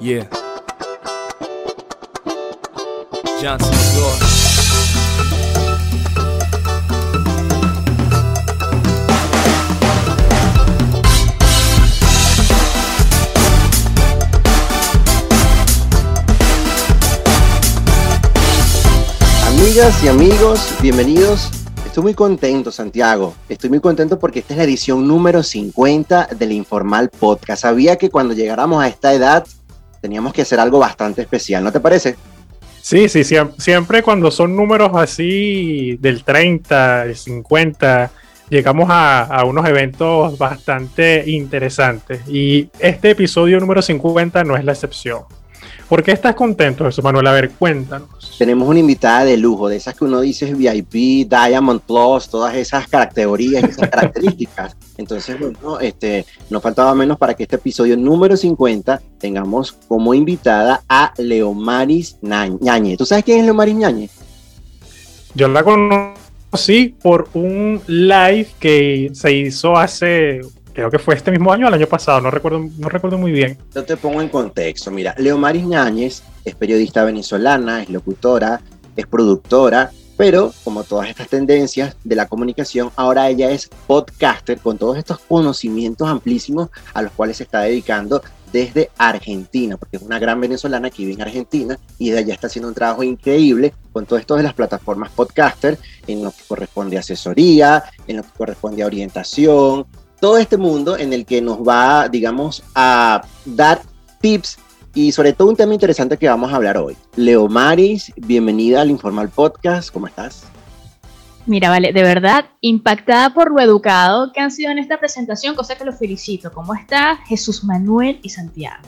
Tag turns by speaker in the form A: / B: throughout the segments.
A: Yeah. Johnson.
B: Amigas y amigos, bienvenidos. Estoy muy contento, Santiago. Estoy muy contento porque esta es la edición número 50 del Informal Podcast. Sabía que cuando llegáramos a esta edad teníamos que hacer algo bastante especial, ¿no te parece?
C: Sí, sí, siempre, cuando son números así del 30, del 50, llegamos a, a, unos eventos bastante interesantes. Y este episodio número 50 no es la excepción. ¿Por qué estás contento, Jesús Manuel? A ver, cuéntanos.
B: Tenemos una invitada de lujo, de esas que uno dice VIP, Diamond Plus, todas esas categorías, esas características. Entonces, bueno, este, no faltaba menos para que este episodio número 50 tengamos como invitada a Leomaris Ñañe. ¿Tú sabes quién es Leomaris Ñañe?
C: Yo la conocí por un live que se hizo hace creo que fue este mismo año o el año pasado, no recuerdo, no recuerdo muy bien.
B: Yo te pongo en contexto, mira, Leomaris Ñáñez es periodista venezolana, es locutora, es productora, pero como todas estas tendencias de la comunicación, ahora ella es podcaster con todos estos conocimientos amplísimos a los cuales se está dedicando desde Argentina, porque es una gran venezolana que vive en Argentina y de allá está haciendo un trabajo increíble con todo esto de las plataformas podcaster, en lo que corresponde a asesoría, en lo que corresponde a orientación, todo este mundo en el que nos va, digamos, a dar tips y sobre todo un tema interesante que vamos a hablar hoy. Leo Maris, bienvenida al Informal Podcast, ¿cómo estás?
D: Mira, vale, de verdad, impactada por lo educado que han sido en esta presentación, cosa que los felicito. ¿Cómo está Jesús Manuel y Santiago?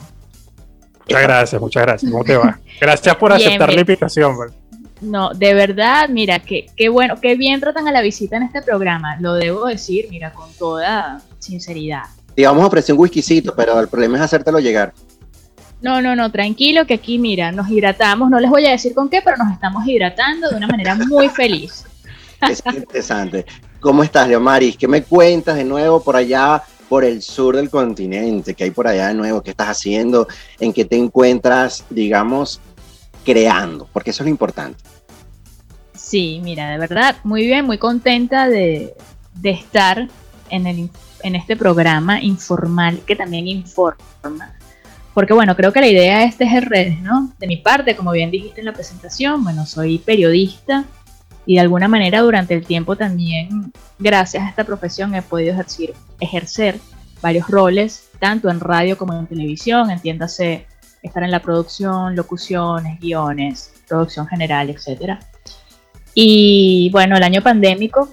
C: Muchas gracias, muchas gracias. ¿Cómo te va? Gracias por bien, aceptar bien. la invitación.
D: No, de verdad, mira, qué, qué bueno, qué bien tratan a la visita en este programa. Lo debo decir, mira, con toda sinceridad.
B: Te íbamos a ofrecer un whiskycito, pero el problema es hacértelo llegar.
D: No, no, no, tranquilo, que aquí, mira, nos hidratamos. No les voy a decir con qué, pero nos estamos hidratando de una manera muy feliz.
B: Es interesante. ¿Cómo estás, Leomaris? ¿Qué me cuentas de nuevo por allá, por el sur del continente? ¿Qué hay por allá de nuevo? ¿Qué estás haciendo? ¿En qué te encuentras, digamos, creando? Porque eso es lo importante.
D: Sí, mira, de verdad, muy bien, muy contenta de, de estar en, el, en este programa informal que también informa. Porque bueno, creo que la idea de este es redes, ¿no? De mi parte, como bien dijiste en la presentación, bueno, soy periodista y de alguna manera durante el tiempo también, gracias a esta profesión, he podido ejercer, ejercer varios roles, tanto en radio como en televisión, entiéndase estar en la producción, locuciones, guiones, producción general, etc. Y bueno, el año pandémico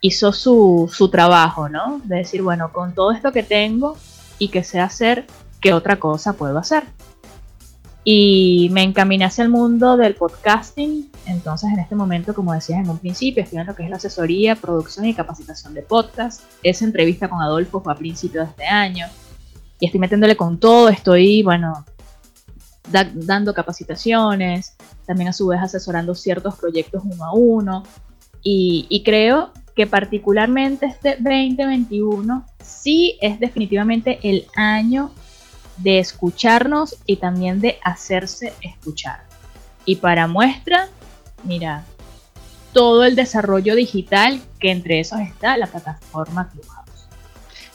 D: hizo su, su, trabajo, ¿no? De decir, bueno, con todo esto que tengo y que sé hacer, ¿qué otra cosa puedo hacer? Y me encaminé hacia el mundo del podcasting. Entonces, en este momento, como decías en un principio, estoy en lo que es la asesoría, producción y capacitación de podcast. Esa entrevista con Adolfo fue a principios de este año. Y estoy metiéndole con todo. Estoy, bueno, da, dando capacitaciones, también a su vez asesorando ciertos proyectos uno a uno. Y, y creo que particularmente este 2021 sí es definitivamente el año de escucharnos y también de hacerse escuchar. Y para muestra, mira, todo el desarrollo digital que entre esos está la plataforma Clubhouse.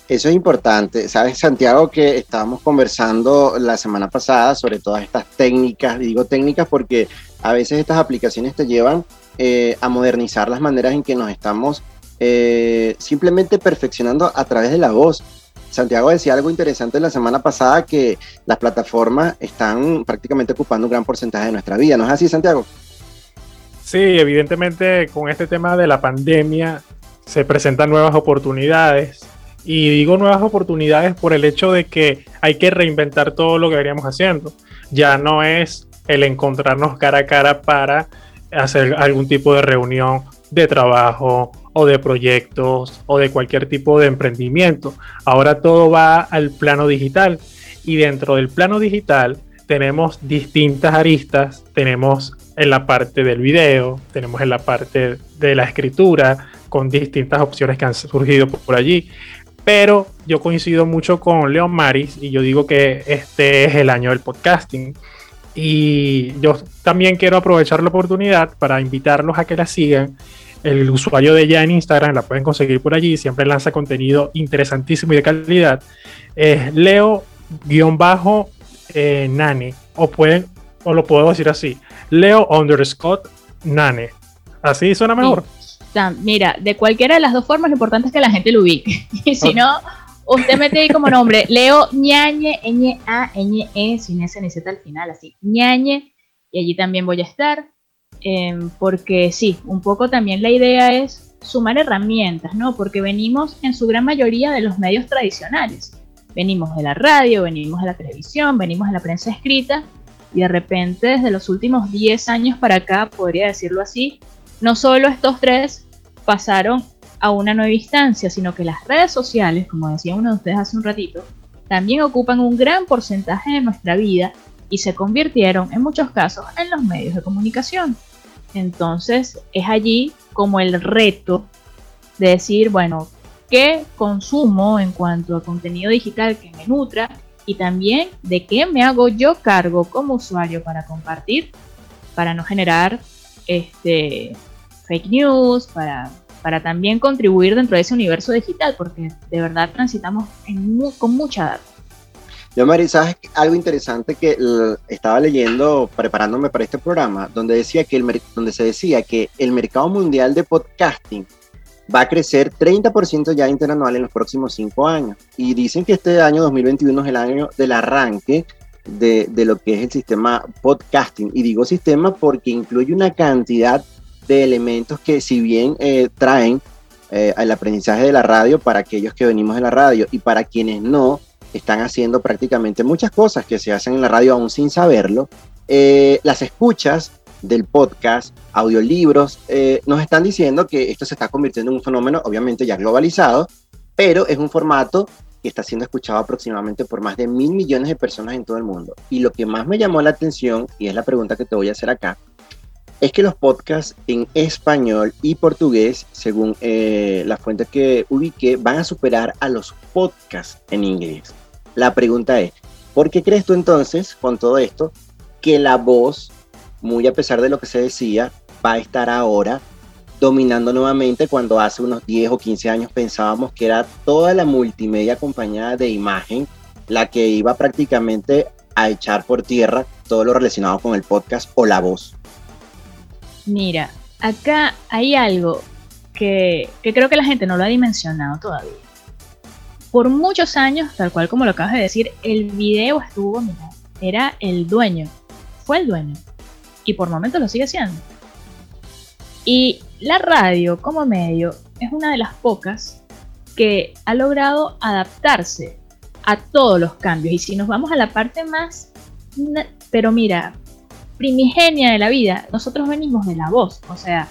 B: Eso es importante. Sabes, Santiago, que estábamos conversando la semana pasada sobre todas estas técnicas. Digo técnicas porque a veces estas aplicaciones te llevan eh, a modernizar las maneras en que nos estamos eh, simplemente perfeccionando a través de la voz. Santiago decía algo interesante la semana pasada que las plataformas están prácticamente ocupando un gran porcentaje de nuestra vida. ¿No es así, Santiago?
C: Sí, evidentemente con este tema de la pandemia se presentan nuevas oportunidades. Y digo nuevas oportunidades por el hecho de que hay que reinventar todo lo que veníamos haciendo. Ya no es el encontrarnos cara a cara para hacer algún tipo de reunión de trabajo o de proyectos o de cualquier tipo de emprendimiento. Ahora todo va al plano digital y dentro del plano digital tenemos distintas aristas, tenemos en la parte del video, tenemos en la parte de la escritura con distintas opciones que han surgido por allí, pero yo coincido mucho con Leon Maris y yo digo que este es el año del podcasting. Y yo también quiero aprovechar la oportunidad para invitarlos a que la sigan. El usuario de ella en Instagram la pueden conseguir por allí, siempre lanza contenido interesantísimo y de calidad. Es Leo-Nane, o pueden, o lo puedo decir así, Leo underscore Nane. Así suena mejor.
D: Mira, de cualquiera de las dos formas, lo importante es que la gente lo ubique. Y si no, usted mete ahí como nombre Leo ñañe, ñ a e, sin ese ni z al final, así, ñañe, y allí también voy a estar. Em, porque sí, un poco también la idea es sumar herramientas, ¿no? Porque venimos en su gran mayoría de los medios tradicionales. Venimos de la radio, venimos de la televisión, venimos de la prensa escrita y de repente desde los últimos 10 años para acá, podría decirlo así, no solo estos tres pasaron a una nueva instancia, sino que las redes sociales, como decía uno de ustedes hace un ratito, también ocupan un gran porcentaje de nuestra vida y se convirtieron en muchos casos en los medios de comunicación. Entonces es allí como el reto de decir, bueno, ¿qué consumo en cuanto a contenido digital que me nutra? Y también de qué me hago yo cargo como usuario para compartir, para no generar este, fake news, para, para también contribuir dentro de ese universo digital, porque de verdad transitamos con mucha data.
B: Yo, Mari, ¿sabes algo interesante que estaba leyendo, preparándome para este programa, donde, decía que el, donde se decía que el mercado mundial de podcasting va a crecer 30% ya interanual en los próximos cinco años. Y dicen que este año 2021 es el año del arranque de, de, lo que es el sistema podcasting. Y digo sistema porque incluye una cantidad de elementos que si bien eh, traen eh, el aprendizaje de la radio para aquellos que venimos de la radio y para quienes no, están haciendo prácticamente muchas cosas que se hacen en la radio aún sin saberlo. Eh, las escuchas del podcast, audiolibros, nos están diciendo que esto se está convirtiendo en un fenómeno obviamente ya globalizado, pero es un formato que está siendo escuchado aproximadamente por más de mil millones de personas en todo el mundo. Y lo que más me llamó la atención, y es la pregunta que te voy a hacer acá, es que los podcasts en español y portugués, según eh, la fuente que ubiqué, van a superar a los podcasts en inglés. La pregunta es, ¿por qué crees tú entonces, con todo esto, que la voz, muy a pesar de lo que se decía, va a estar ahora dominando nuevamente cuando hace unos 10 o 15 años pensábamos que era toda la multimedia acompañada de imagen la que iba prácticamente a echar por tierra todo lo relacionado con el podcast o la voz?
D: Mira, acá hay algo que, creo que la gente no lo ha dimensionado todavía. Por muchos años, tal cual como lo acabas de decir, el video estuvo, mira, era el dueño, fue el dueño. Y por momentos lo sigue siendo. Y la radio como medio es una de las pocas que ha logrado adaptarse a todos los cambios. Y si nos vamos a la parte más, pero mira, primigenia de la vida, nosotros venimos de la voz, o sea,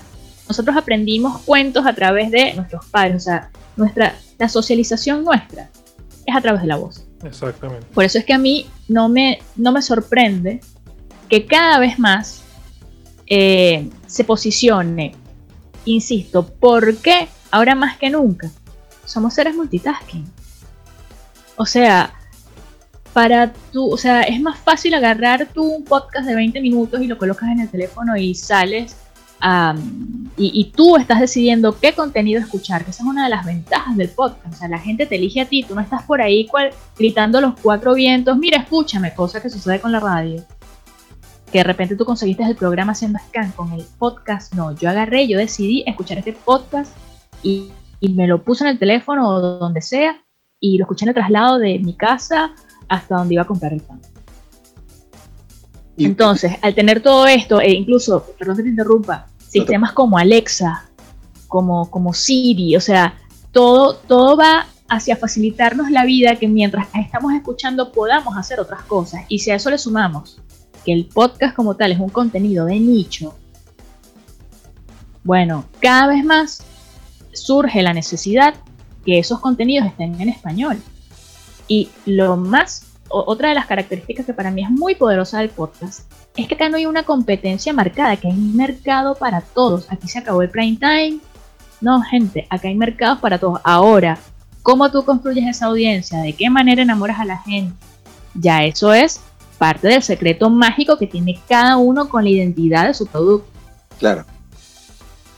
D: nosotros aprendimos cuentos a través de nuestros padres, o sea, nuestra, la socialización nuestra es a través de la voz.
C: Exactamente.
D: Por eso es que a mí no me, no me sorprende que cada vez más eh, se posicione, insisto, porque ahora más que nunca somos seres multitasking. O sea, para tú, o sea, es más fácil agarrar tú un podcast de 20 minutos y lo colocas en el teléfono y sales y, tú estás decidiendo qué contenido escuchar, que esa es una de las ventajas del podcast. O sea, la gente te elige a ti, tú no estás por ahí cual, gritando los cuatro vientos, mira, escúchame, cosa que sucede con la radio. Que de repente tú conseguiste el programa haciendo scan con el podcast. No, yo agarré, yo decidí escuchar este podcast y, y me lo puse en el teléfono o donde sea y lo escuché en el traslado de mi casa hasta donde iba a comprar el pan. Entonces, al tener todo esto, e incluso, perdón que te interrumpa, sistemas como Alexa, como, como Siri, o sea, todo, todo va hacia facilitarnos la vida que mientras estamos escuchando podamos hacer otras cosas. Y si a eso le sumamos que el podcast como tal es un contenido de nicho, bueno, cada vez más surge la necesidad que esos contenidos estén en español. Y lo más, otra de las características que para mí es muy poderosa del podcast, es que acá no hay una competencia marcada, que hay un mercado para todos. Aquí se acabó el prime time. No, gente, acá hay mercados para todos. Ahora, cómo tú construyes esa audiencia, de qué manera enamoras a la gente. Ya eso es parte del secreto mágico que tiene cada uno con la identidad de su producto.
B: Claro.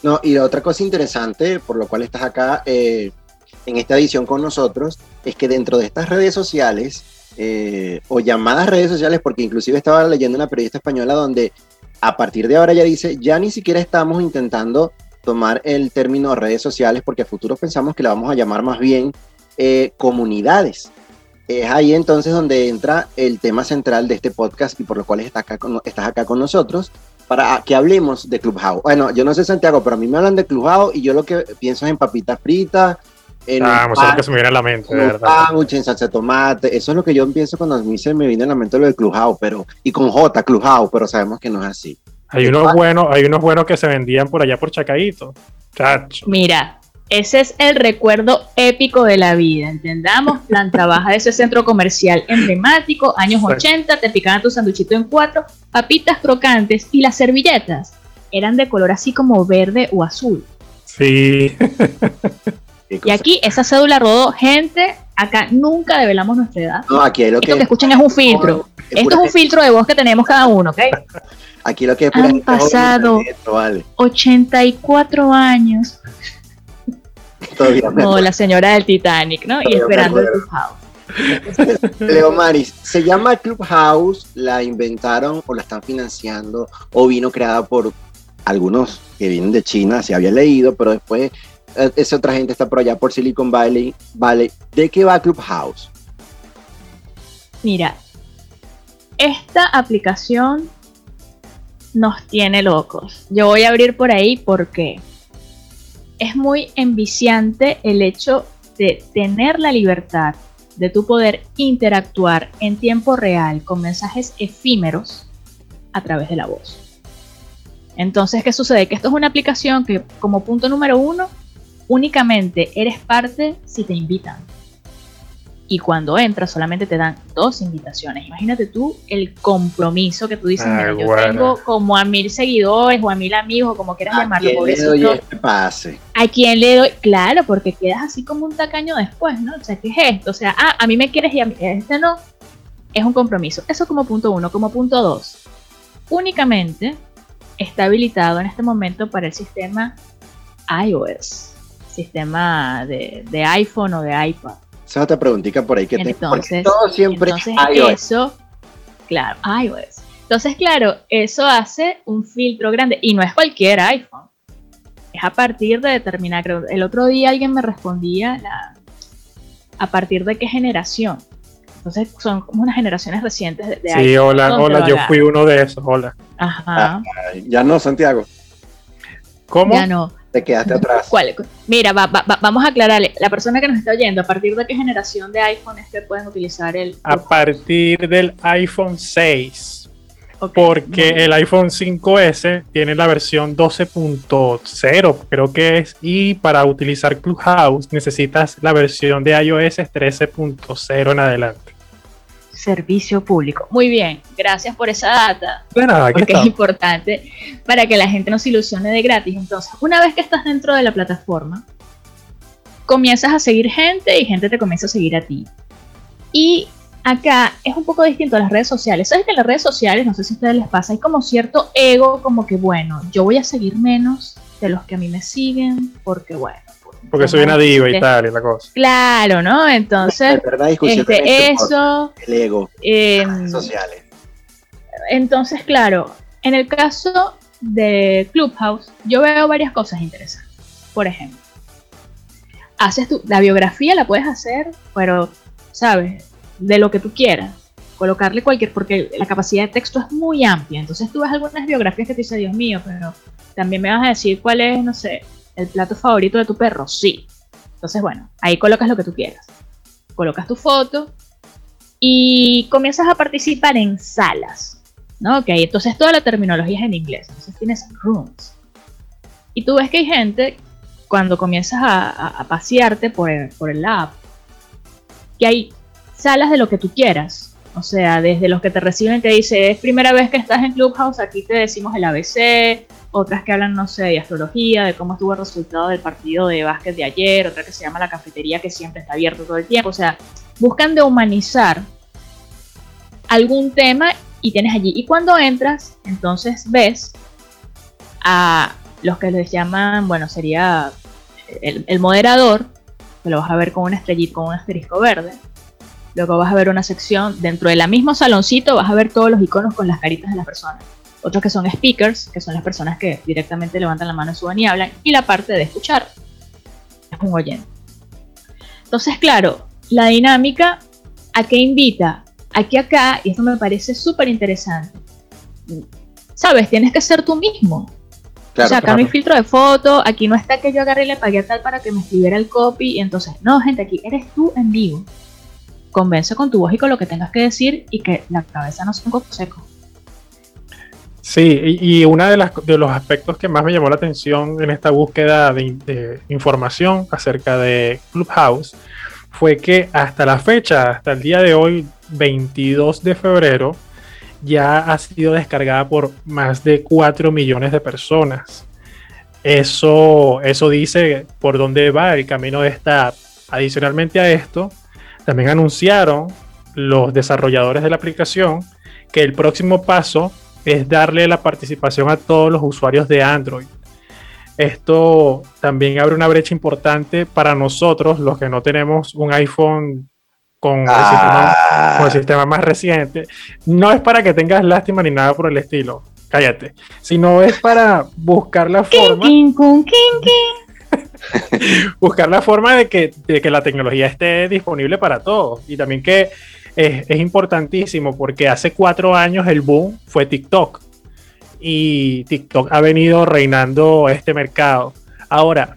B: No, y la otra cosa interesante, por lo cual estás acá eh, en esta edición con nosotros, es que dentro de estas redes sociales, eh, o llamadas redes sociales, porque inclusive estaba leyendo una periodista española donde a partir de ahora ya dice, ya ni siquiera estamos intentando tomar el término redes sociales, porque a futuro pensamos que la vamos a llamar más bien eh, comunidades. Es ahí entonces donde entra el tema central de este podcast y por lo cual estás acá con, estás acá con nosotros para que hablemos de Clubhouse. Bueno, yo no sé Santiago, pero a mí me hablan de Clubhouse y yo lo que pienso es en papitas fritas, en
C: Ah,
B: un pan,
C: que se me viene a la mente, verdad.
B: sándwich en salsa de tomate. Eso es lo que yo pienso cuando a mí se me viene a la mente lo de Clubhouse, pero y con J, Clubhouse, pero sabemos que no es así.
C: Hay unos buenos, hay unos buenos que se vendían por allá por Chacaíto. Chacho.
D: Mira, ese es el recuerdo épico de la vida, entendamos, planta baja de ese centro comercial emblemático, años
C: Sí.
D: 80, te picaban tu sanduchito en cuatro, papitas crocantes y las servilletas eran de color así como verde o azul.
C: Sí,
D: Y aquí esa cédula rodó, gente, acá nunca develamos nuestra edad.
B: No, aquí hay lo
D: Esto
B: que
D: que escuchan es un filtro.
B: es
D: Esto es un
B: gente.
D: filtro de voz que tenemos cada uno, ¿ok?
B: Aquí lo que es pura
D: Han
B: gente joven,
D: pasado.
B: esto, vale.
D: 84 años.
B: Todavía me
D: Como la señora del Titanic, ¿no? Y
B: Todavía
D: esperando el. Clubhouse.
B: Leo Maris, ¿se llama Clubhouse? ¿La inventaron o la están financiando? ¿O vino creada por algunos que vienen de China? Se había leído, pero después esa otra gente está por allá por Silicon Valley. Vale, ¿de qué va Clubhouse?
D: Mira, esta aplicación nos tiene locos. Yo voy a abrir por ahí porque es muy enviciante el hecho de tener la libertad de tu poder interactuar en tiempo real con mensajes efímeros a través de la voz. Entonces, ¿qué sucede? Que esto es una aplicación que como punto número uno, únicamente eres parte si te invitan. Y cuando entras solamente te dan dos invitaciones. Imagínate tú el compromiso que tú dices,
C: Ay,
D: mira, yo
C: bueno.
D: tengo como a mil seguidores o a mil amigos o como quieras
B: ¿A
D: llamarlo,
B: quién le doy este pase?
D: ¿A quién le doy? Claro, porque quedas así como un tacaño después, ¿no? O sea, ¿qué es esto? O sea, ah, a mí me quieres y a mí a este no. Es un compromiso. Eso como punto uno. Como punto dos. Únicamente está habilitado en este momento para el sistema iOS. Sistema de, de iPhone o de iPad.
B: Esa es otra preguntita por ahí que tengo. porque
D: Entonces,
B: todo siempre
D: entonces
B: iOS.
D: eso, claro, iOS. Entonces, claro, eso hace un filtro grande y no es cualquier iPhone. Es a partir de determinar, creo, el otro día alguien me respondía la- a partir de qué generación. Entonces son como unas generaciones recientes de, de
C: sí,
D: iPhone.
C: hola,
D: ¿Dónde
C: hola, yo fui uno de esos, hola.
D: Ajá,
B: Ay, Ya no, Santiago,
C: ¿Cómo?
D: ya no.
B: Te quedaste atrás.
D: ¿Cuál? Mira, va- va- va- vamos a aclararle. La persona que nos está oyendo, ¿a partir de qué generación de iPhone es que pueden utilizar el...
C: A partir del iPhone 6.
D: Ok,
C: Porque el iPhone 5S tiene la versión 12.0, creo que es, y para utilizar Clubhouse necesitas la versión de iOS 13.0 en adelante.
D: Servicio público. Muy bien, gracias por esa data,
C: De nada, aquí
D: porque es importante para que la gente no se ilusione de gratis. Entonces, una vez que estás dentro de la plataforma, comienzas a seguir gente y gente te comienza a seguir a ti. Y acá es un poco distinto a las redes sociales. ¿Sabes que en las redes sociales, no sé si a ustedes les pasa, hay como cierto ego, como que, bueno, yo voy a seguir menos de los que a mí me siguen, porque, bueno.
C: Porque soy una diva y tal, y la cosa.
D: Claro, ¿no? Entonces, este,
B: este
D: eso...
B: el ego, redes sociales.
D: Entonces, claro, en el caso de Clubhouse, yo veo varias cosas interesantes. Por ejemplo, haces tu, la biografía la puedes hacer, pero, ¿sabes? De lo que tú quieras. Colocarle cualquier, porque la capacidad de texto es muy amplia. Entonces tú ves algunas biografías que te dicen, Dios mío, pero también me vas a decir cuál es, no sé, el plato favorito de tu perro. Sí. Entonces, bueno, ahí colocas lo que tú quieras. Colocas tu foto y comienzas a participar en salas. ¿no? Ok, entonces toda la terminología es en inglés. Entonces tienes rooms. Y tú ves que hay gente, cuando comienzas a, a- pasearte por el, por el app, que hay salas de lo que tú quieras. O sea, desde los que te reciben te dice, es primera vez que estás en Clubhouse, aquí te decimos el ABC, otras que hablan, no sé, de astrología, de cómo estuvo el resultado del partido de básquet de ayer, otra que se llama La Cafetería, que siempre está abierto todo el tiempo. O sea, buscan de humanizar algún tema y tienes allí. Y cuando entras, entonces ves a los que les llaman, bueno, sería el, moderador, que lo vas a ver con una estrellita, con un asterisco verde. Luego vas a ver una sección dentro de la mismo saloncito, vas a ver todos los iconos con las caritas de las personas. Otros que son speakers, que son las personas que directamente levantan la mano, suban y hablan. Y la parte de escuchar, es un oyente. Entonces, claro, la dinámica, ¿a qué invita? Aquí acá, y esto me parece súper interesante. Sabes, tienes que ser tú mismo o sea, acá no hay filtro de foto, aquí no está que yo agarré y le pagué a tal para que me escribiera el copy. Y entonces, no, gente, aquí eres tú en vivo. Convence con tu voz y con lo que tengas que decir y que la cabeza no sea un seco.
C: Sí, y, uno de, de los aspectos que más me llamó la atención en esta búsqueda de, información acerca de Clubhouse fue que hasta la fecha, hasta el día de hoy, 22 de febrero, ya ha sido descargada por más de 4 millones de personas. Eso, eso dice por dónde va el camino de esta. Adicionalmente a esto, también anunciaron los desarrolladores de la aplicación que el próximo paso es darle la participación a todos los usuarios de Android. Esto también abre una brecha importante para nosotros, los que no tenemos un iPhone con, el ah. sistema, más reciente. No es para que tengas lástima ni nada por el estilo, cállate, sino es para buscar la forma. buscar la forma de que, la tecnología esté disponible para todos. Y también que es, es, importantísimo porque hace cuatro años el boom fue TikTok. Y TikTok ha venido reinando este mercado. Ahora,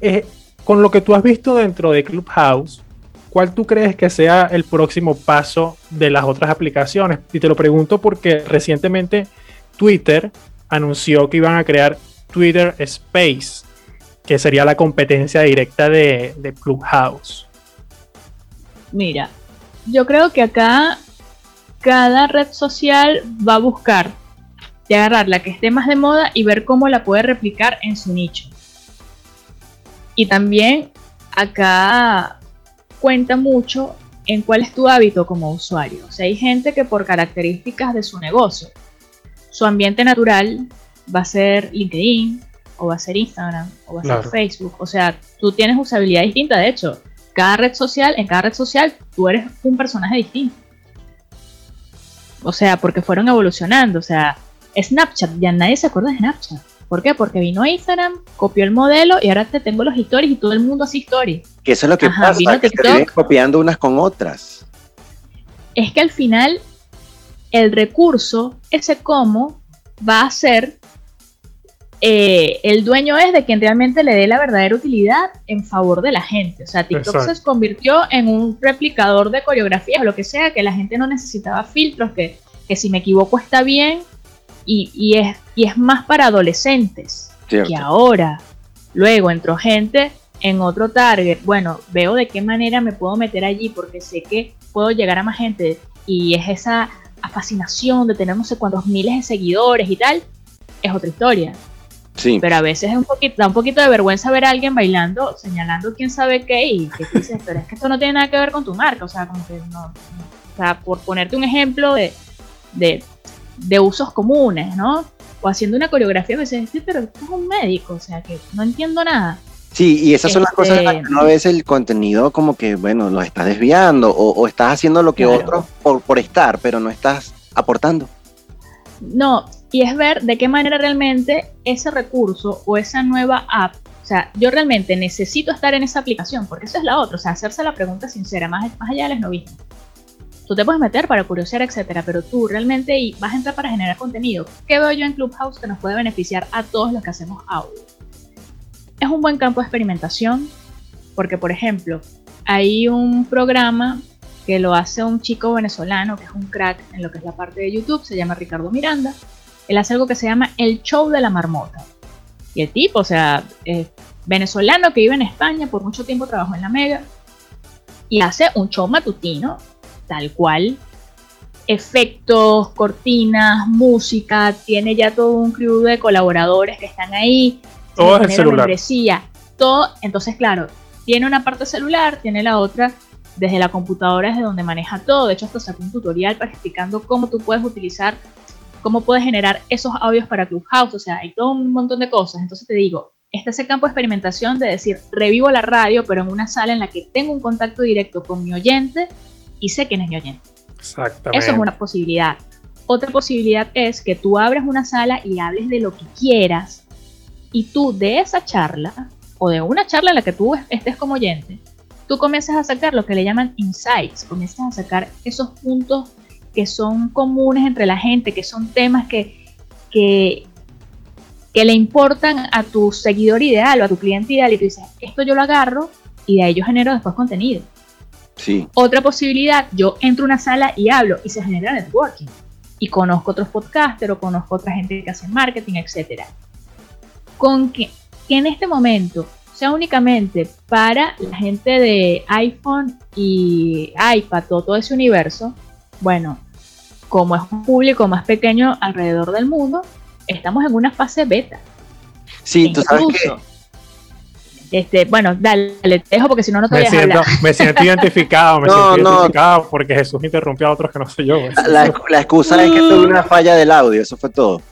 C: eh, con lo que tú has visto dentro de Clubhouse, ¿cuál tú crees que sea el próximo paso de las otras aplicaciones? Y te lo pregunto porque recientemente Twitter anunció que iban a crear Twitter Space, que sería la competencia directa de, Clubhouse.
D: Mira, yo creo que acá cada red social va a buscar de agarrar la que esté más de moda y ver cómo la puede replicar en su nicho. Y también acá cuenta mucho en cuál es tu hábito como usuario. O sea, hay gente que por características de su negocio, su ambiente natural va a ser LinkedIn, o va a ser Instagram, o va a ser Facebook. O sea, tú tienes usabilidad distinta. De hecho, cada red social, en cada red social, tú eres un personaje distinto. O sea, porque fueron evolucionando. O sea, Snapchat, ya nadie se acuerda de Snapchat. ¿Por qué? Porque vino a Instagram, copió el modelo y ahora te tengo los stories y todo el mundo hace stories.
B: Que eso es lo que pasa, que te vienen copiando unas con otras.
D: Es que al final el recurso, ese cómo, va a ser eh, el dueño es de quien realmente le dé la verdadera utilidad en favor de la gente. O sea, TikTok se convirtió en un replicador de coreografías o lo que sea, que la gente no necesitaba filtros, que, que si me equivoco está bien, y, es, y es más para adolescentes que ahora. Luego entró gente en otro target. Bueno, veo de qué manera me puedo meter allí porque sé que puedo llegar a más gente y es esa fascinación de tener no sé cuántos miles de seguidores y tal. Es otra historia. Sí. Pero a veces es un poquito, da un poquito de vergüenza ver a alguien bailando, señalando quién sabe qué y que dices, pero es que esto no tiene nada que ver con tu marca. O sea, como que no. o sea, por ponerte un ejemplo de, de de usos comunes, ¿no? O haciendo una coreografía que se dice, pero tú es un médico, o sea que no entiendo nada.
B: Sí, y esas son las cosas que este, no ves el contenido como que, bueno, lo estás desviando o, estás haciendo lo que otros por, por estar, pero no estás aportando.
D: No, y es ver de qué manera realmente ese recurso o esa nueva app, o sea, yo realmente necesito estar en esa aplicación, porque eso es la otra, o sea, hacerse la pregunta sincera, más, más allá del esnovismo tú te puedes meter para curiosear, etcétera, pero tú realmente vas a entrar para generar contenido. ¿Qué veo yo en Clubhouse que nos puede beneficiar a todos los que hacemos audio? Es un buen campo de experimentación, porque, por ejemplo, hay un programa que lo hace un chico venezolano que es un crack en lo que es la parte de YouTube, se llama Ricardo Miranda. Él hace algo que se llama El Show de la Marmota. Y el tipo, o sea, es venezolano que vive en España, por mucho tiempo trabajó en la Mega, y hace un show matutino tal cual efectos, cortinas, música, tiene ya todo un crew de colaboradores que están ahí.
C: Todo es el celular.
D: todo, entonces, claro, tiene una parte celular, tiene la otra desde la computadora, desde donde maneja todo. De hecho, hasta sacó un tutorial para explicando cómo tú puedes utilizar, cómo puedes generar esos audios para Clubhouse. O sea, hay todo un montón de cosas. Entonces te digo, está ese campo de experimentación de decir, revivo la radio, pero en una sala en la que tengo un contacto directo con mi oyente y sé quién es mi oyente.
C: Exactamente.
D: Eso es una posibilidad. Otra posibilidad es que tú abres una sala y hables de lo que quieras y tú de esa charla o de una charla en la que tú estés como oyente, tú comienzas a sacar lo que le llaman insights, comienzas a sacar esos puntos que son comunes entre la gente, que son temas que, que, que le importan a tu seguidor ideal o a tu cliente ideal y tú dices, esto yo lo agarro y de ahí yo genero después contenido. Otra posibilidad, yo entro a una sala y hablo y se genera networking. Y conozco otros podcasters o conozco otra gente que hace marketing, etc. Con que, que en este momento sea únicamente para la gente de iPhone y iPad, todo, todo ese universo, bueno, como es un público más pequeño alrededor del mundo, estamos en una fase beta.
B: Sí, tú sabes que
D: este, bueno, dale, te dejo porque si no, no te
C: me voy a siento, Me siento identificado, me siento identificado porque Jesús interrumpió a otros que no soy yo.
B: La, excusa es que tuve una falla del audio, eso fue todo.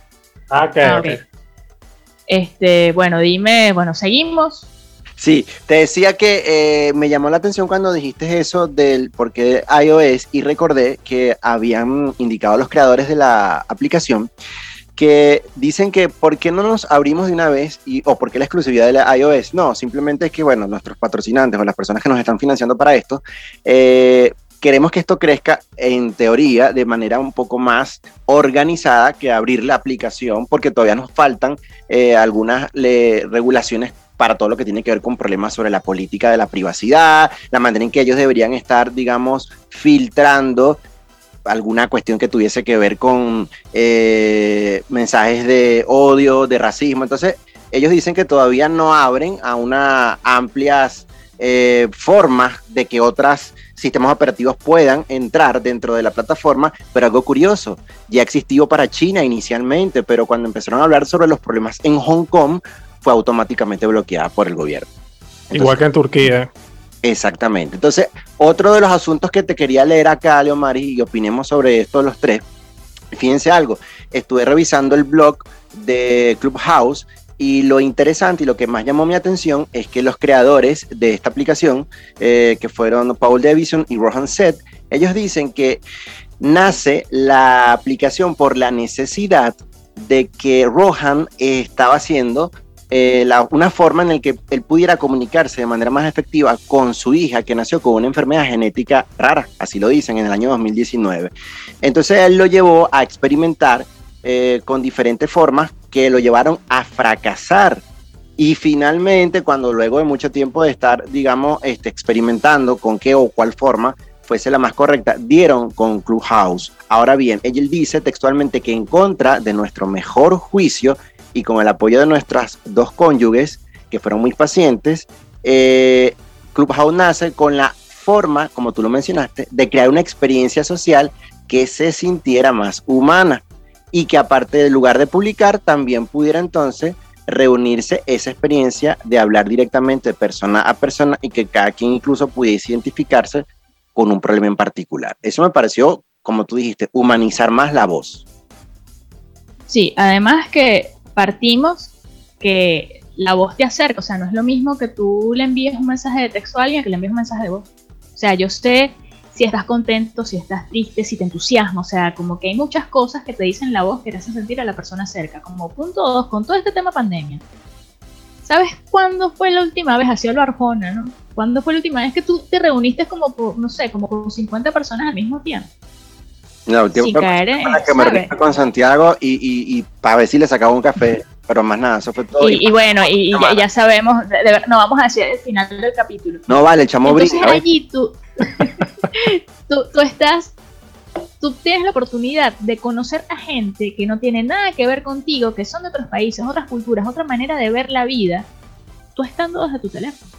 C: Ah, okay, ah, okay.
D: Este, bueno, dime, bueno, seguimos.
B: Sí, te decía que eh, me llamó la atención cuando dijiste eso del por qué iOS y recordé que habían indicado los creadores de la aplicación que dicen que ¿por qué no nos abrimos de una vez? Y, ¿O por qué la exclusividad de la iOS? No, simplemente es que, bueno, nuestros patrocinantes o las personas que nos están financiando para esto, eh, queremos que esto crezca en teoría de manera un poco más organizada que abrir la aplicación, porque todavía nos faltan eh, algunas regulaciones para todo lo que tiene que ver con problemas sobre la política de la privacidad, la manera en que ellos deberían estar, digamos, filtrando alguna cuestión que tuviese que ver con eh, mensajes de odio, de racismo. Entonces, ellos dicen que todavía no abren a una amplias eh, formas de que otros sistemas operativos puedan entrar dentro de la plataforma, pero algo curioso, ya existió para China inicialmente, pero cuando empezaron a hablar sobre los problemas en Hong Kong, fue automáticamente bloqueada por el gobierno.
C: Igual que en Turquía.
B: Exactamente. Entonces, otro de los asuntos que te quería leer acá, Leomari, y opinemos sobre esto los tres. Fíjense algo, estuve revisando el blog de Clubhouse y lo interesante y lo que más llamó mi atención es que los creadores de esta aplicación, eh, que fueron Paul Davison y Rohan Seth, ellos dicen que nace la aplicación por la necesidad de que Rohan estaba haciendo eh, una forma en la que él pudiera comunicarse de manera más efectiva con su hija que nació con una enfermedad genética rara, así lo dicen en el año 2019. Entonces él lo llevó a experimentar eh, con diferentes formas que lo llevaron a fracasar. Y finalmente, cuando luego de mucho tiempo de estar, digamos, este, experimentando con qué o cuál forma fuese la más correcta, dieron con Clubhouse. Ahora bien, él dice textualmente que en contra de nuestro mejor juicio, y con el apoyo de nuestras dos cónyuges, que fueron muy pacientes, eh, Clubhouse nace con la forma, como tú lo mencionaste, de crear una experiencia social que se sintiera más humana y que aparte del lugar de publicar, también pudiera entonces reunirse esa experiencia de hablar directamente persona a persona y que cada quien incluso pudiese identificarse con un problema en particular. Eso me pareció, como tú dijiste, humanizar más la voz.
D: Sí, además que partimos que la voz te acerca, o sea, no es lo mismo que tú le envíes un mensaje de texto a alguien que le envíes un mensaje de voz. O sea, yo sé si estás contento, si estás triste, si te entusiasma, o sea, como que hay muchas cosas que te dicen la voz que te hacen sentir a la persona cerca. Como punto dos, con todo este tema pandemia. ¿Sabes cuándo fue la última vez? Así lo Arjona, ¿no? ¿Cuándo fue la última vez que tú te reuniste como, no sé, como con 50 personas al mismo tiempo?
B: Última para que me con Santiago y, y, para ver si le sacaba un café, pero más nada, eso fue todo.
D: Y, bueno, y, ya, sabemos, no vamos a decir el final del capítulo.
B: No vale, echamos
D: Entonces allí tú, tú, tú estás, tú tienes la oportunidad de conocer a gente que no tiene nada que ver contigo, que son de otros países, otras culturas, otra manera de ver la vida, tú estando desde tu teléfono.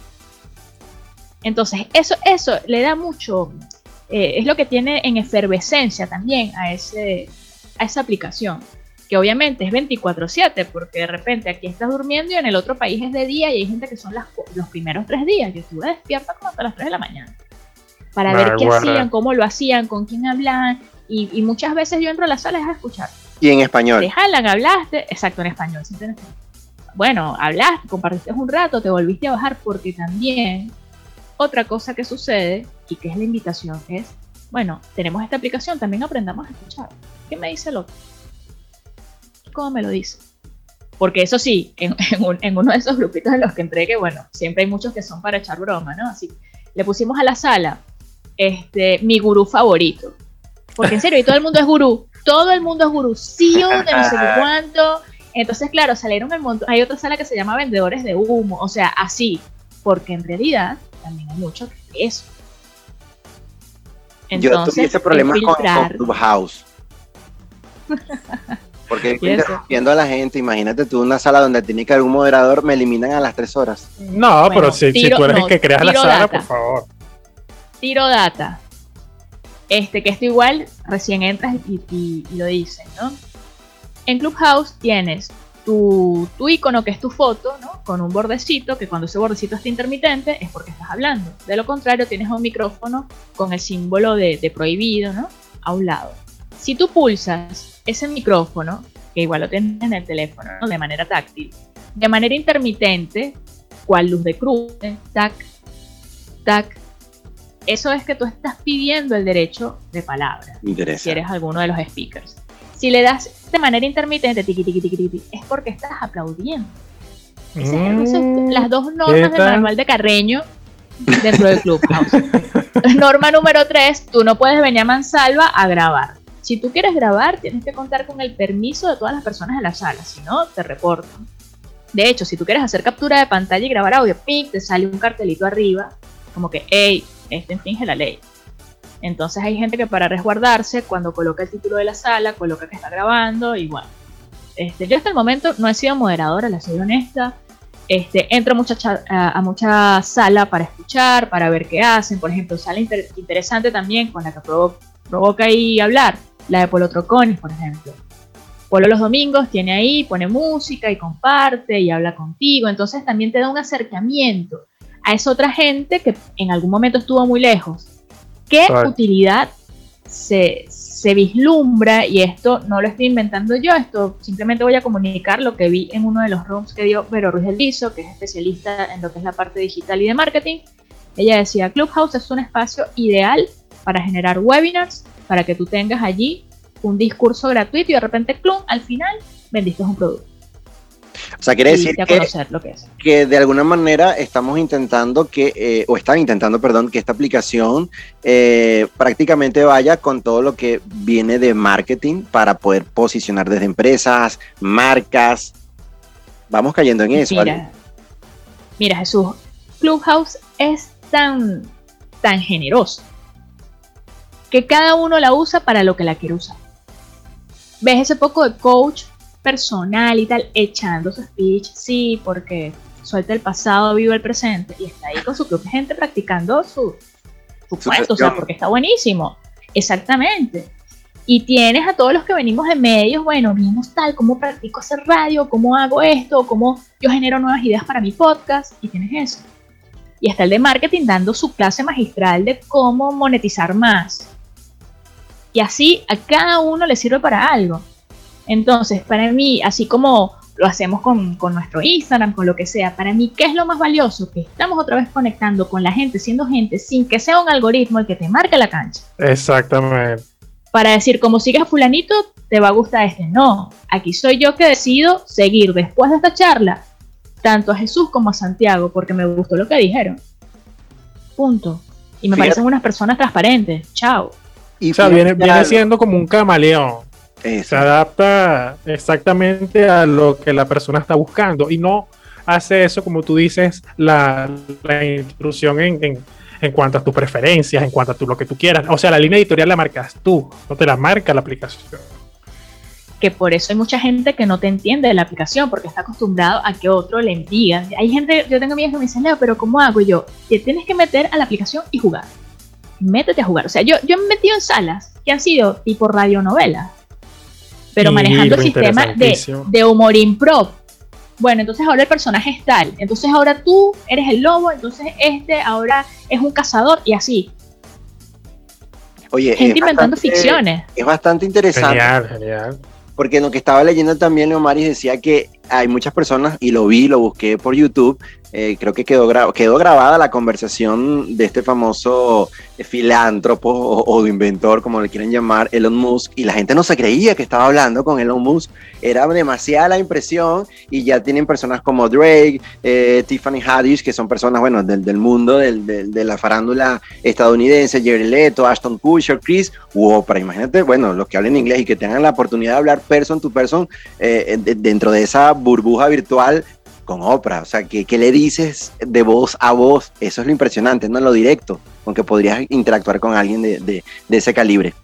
D: Entonces, eso, eso le da mucho, eh, es lo que tiene en efervescencia también a, ese, a esa aplicación. Que obviamente es 24/7, porque de repente aquí estás durmiendo y en el otro país es de día y hay gente que son las, los primeros tres días. Yo estuve despierta como hasta las 3 de la mañana. Para ver qué hacían, cómo lo hacían, con quién hablaban. Y, muchas veces yo entro a las salas a escuchar.
B: Y en español.
D: Te jalan, hablaste, exacto, en español. Bueno, hablaste, compartiste un rato, te volviste a bajar, porque también otra cosa que sucede y que es la invitación es, bueno, tenemos esta aplicación, también aprendamos a escuchar. ¿Qué me dice el otro? ¿Cómo me lo dice? Porque eso sí, en, uno de esos grupitos en los que entré, que bueno, siempre hay muchos que son para echar broma, ¿no? Así, le pusimos a la sala este, mi gurú favorito. Porque en serio, y todo el mundo es gurú. Todo el mundo es gurú. Sí, de no sé cuánto. Entonces, claro, salieron el montón. Hay otra sala que se llama Vendedores de Humo. O sea, así. Porque en realidad también hay mucho de eso.
B: Yo tuviese problemas con, con Clubhouse. Porque viendo a la gente, imagínate tú una sala donde tiene que haber un moderador, me eliminan a las tres horas.
C: No, pero si, tú eres el que creas la sala, por favor.
D: Tiro data. Este, que esto igual recién entras y, lo dicen, ¿no? En Clubhouse tienes tu, tu, icono, que es tu foto, ¿no? Con un bordecito, que cuando ese bordecito está intermitente es porque estás hablando. De lo contrario, tienes un micrófono con el símbolo de, de prohibido, ¿no? A un lado. Si tú pulsas ese micrófono, que igual lo tienes en el teléfono, de manera táctil, de manera intermitente, cual luz de cruce, tac, tac, eso es que tú estás pidiendo el derecho de palabra. Si eres alguno de los speakers. Si le das de manera intermitente, tiqui, tiqui, tiqui, es porque estás aplaudiendo. Mm, las dos normas del manual de Carreño dentro del Clubhouse. Norma número tres, tú no puedes venir a Mansalva a grabar. Si tú quieres grabar, tienes que contar con el permiso de todas las personas de la sala, si no, te reportan. De hecho, si tú quieres hacer captura de pantalla y grabar audio, ¡ping! te sale un cartelito arriba, como que, hey, este infringe la ley. Entonces hay gente que para resguardarse, cuando coloca el título de la sala, coloca que está grabando y bueno. Este, yo hasta el momento no he sido moderadora, la soy honesta. Este, entro mucha a, mucha sala para escuchar, para ver qué hacen. Por ejemplo, sala interesante también con la que provoca ahí hablar la de Polo Troconis, por ejemplo. Polo los domingos tiene ahí, pone música y comparte y habla contigo, entonces también te da un acercamiento a esa otra gente que en algún momento estuvo muy lejos. ¿Qué utilidad se, se, vislumbra? Y esto no lo estoy inventando yo, esto simplemente voy a comunicar lo que vi en uno de los rooms que dio Vero Ruiz del Lizo, que es especialista en lo que es la parte digital y de marketing. Ella decía, Clubhouse es un espacio ideal para generar webinars para que tú tengas allí un discurso gratuito y de repente, clum, al final vendiste un producto.
B: O sea, quiere decir que, que, de alguna manera estamos intentando que, eh, o están intentando, perdón, que esta aplicación eh, prácticamente vaya con todo lo que viene de marketing para poder posicionar desde empresas, marcas. Vamos cayendo en eso.
D: Mira, mira Jesús, Clubhouse es tan, tan generoso que cada uno la usa para lo que la quiere usar. ¿Ves ese poco de coach personal y tal echando su speech? Sí, porque suelta el pasado, vive el presente y está ahí con su club de gente practicando su, su, o sea, porque está buenísimo. Exactamente. Y tienes a todos los que venimos de medios, bueno, vimos tal, cómo practico hacer radio, cómo hago esto, cómo yo genero nuevas ideas para mi podcast, y tienes eso. Y está el de marketing dando su clase magistral de cómo monetizar más, y así a cada uno le sirve para algo. Entonces, para mí, así como lo hacemos con, nuestro Instagram, con lo que sea, para mí, ¿qué es lo más valioso? Que estamos otra vez conectando con la gente, siendo gente, sin que sea un algoritmo el que te marque la cancha.
C: Exactamente.
D: Para decir, como sigues a fulanito, te va a gustar este. No, aquí soy yo que decido seguir después de esta charla, tanto a Jesús como a Santiago, porque me gustó lo que dijeron. Punto. Y me parecen unas personas transparentes. Chao
C: o sea, viene, viene siendo como un camaleón. Se adapta exactamente a lo que la persona está buscando y no hace eso, como tú dices, la, intrusión en, en, cuanto a tus preferencias, en cuanto a lo que tú quieras. O sea, la línea editorial la marcas tú, no te la marca la aplicación.
D: Que por eso hay mucha gente que no te entiende de la aplicación, porque está acostumbrado a que otro le diga. Hay gente, yo tengo amigas que me dicen, Leo, pero ¿cómo hago? Y yo, te tienes que meter a la aplicación y jugar métete a jugar. O sea, yo, yo me he metido en salas que han sido tipo radionovelas, pero
C: Y
D: manejando el sistema de, de humor improv. Bueno, entonces ahora el personaje es tal, entonces ahora tú eres el lobo, entonces este ahora es un cazador y así.
B: Oye,
D: Gente inventando
B: bastante-
D: ficciones.
B: Es bastante interesante.
C: Genial, genial.
B: Porque en lo que estaba leyendo también, Leomaris decía que hay muchas personas, y lo vi, lo busqué por YouTube, eh, creo que quedó, gra- quedó grabada la conversación de este famoso filántropo o, inventor, como le quieren llamar, Elon Musk, y la gente no se creía que estaba hablando con Elon Musk, era demasiada la impresión, y ya tienen personas como Drake, eh, Tiffany Haddish, que son personas, bueno, del, del mundo de la farándula estadounidense, Jerry Leto, Ashton Kutcher, Chris, imagínate, bueno, los que hablen inglés y que tengan la oportunidad de hablar person to person eh, de- dentro de esa burbuja virtual con Oprah, o sea, ¿qué, le dices de voz a voz? Eso es lo impresionante, no lo directo, con que podrías interactuar con alguien de, de- de ese calibre.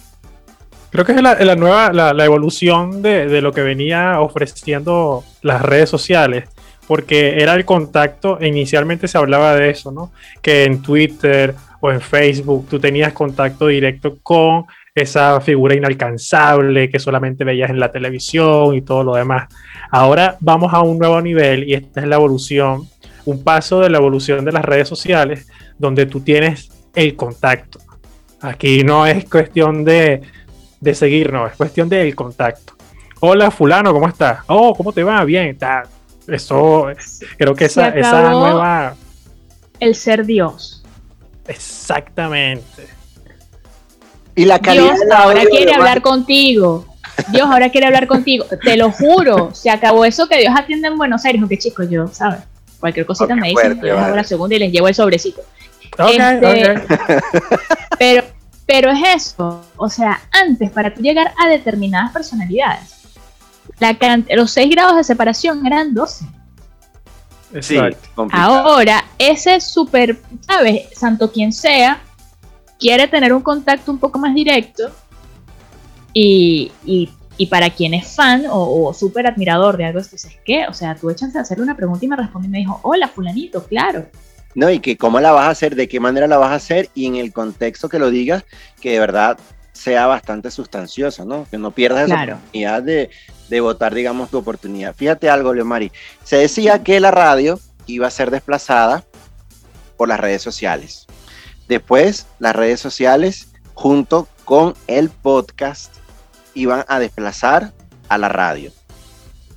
C: Creo que es la, la nueva, la, la evolución de, de lo que venía ofreciendo las redes sociales, porque era el contacto, inicialmente se hablaba de eso, ¿no? Que en Twitter o en Facebook tú tenías contacto directo con esa figura inalcanzable que solamente veías en la televisión y todo lo demás. Ahora vamos a un nuevo nivel y esta es la evolución, un paso de la evolución de las redes sociales, donde tú tienes el contacto. Aquí no es cuestión de, de seguirnos, es cuestión del contacto. Hola, fulano, ¿cómo estás? Oh, ¿cómo te va? Bien, está. Eso, creo que esa, esa nueva.
D: El ser Dios.
C: Exactamente.
B: Y la calidad
D: Dios ahora quiere hablar contigo. Dios ahora quiere hablar contigo. Te lo juro. Se acabó eso que Dios atiende en Buenos Aires. Aunque chicos, yo, ¿sabes? Cualquier cosita me dicen.
B: fuerte,
D: yo les hago la segunda y les llevo el sobrecito.
C: Ok,
D: Este. Pero, pero es eso. O sea, antes, para tú llegar a determinadas personalidades, la los 6 grados de separación eran 12.
B: Sí.
D: Ahora, ese super, ¿sabes? Santo quien sea, quiere tener un contacto un poco más directo y, y- y para quien es fan o, o súper admirador de algo, dices, ¿qué? O sea, tú echas a hacerle una pregunta y me responde y me dijo, hola, fulanito, claro.
B: No, y que cómo la vas a hacer, de qué manera la vas a hacer y en el contexto que lo digas, que de verdad sea bastante sustancioso, ¿no? Que no pierdas esa
D: Claro.
B: oportunidad de, de votar, digamos, tu oportunidad. Fíjate algo, Leomari. Se decía que la radio iba a ser desplazada por las redes sociales. Después, las redes sociales, junto con el podcast, iban a desplazar a la radio.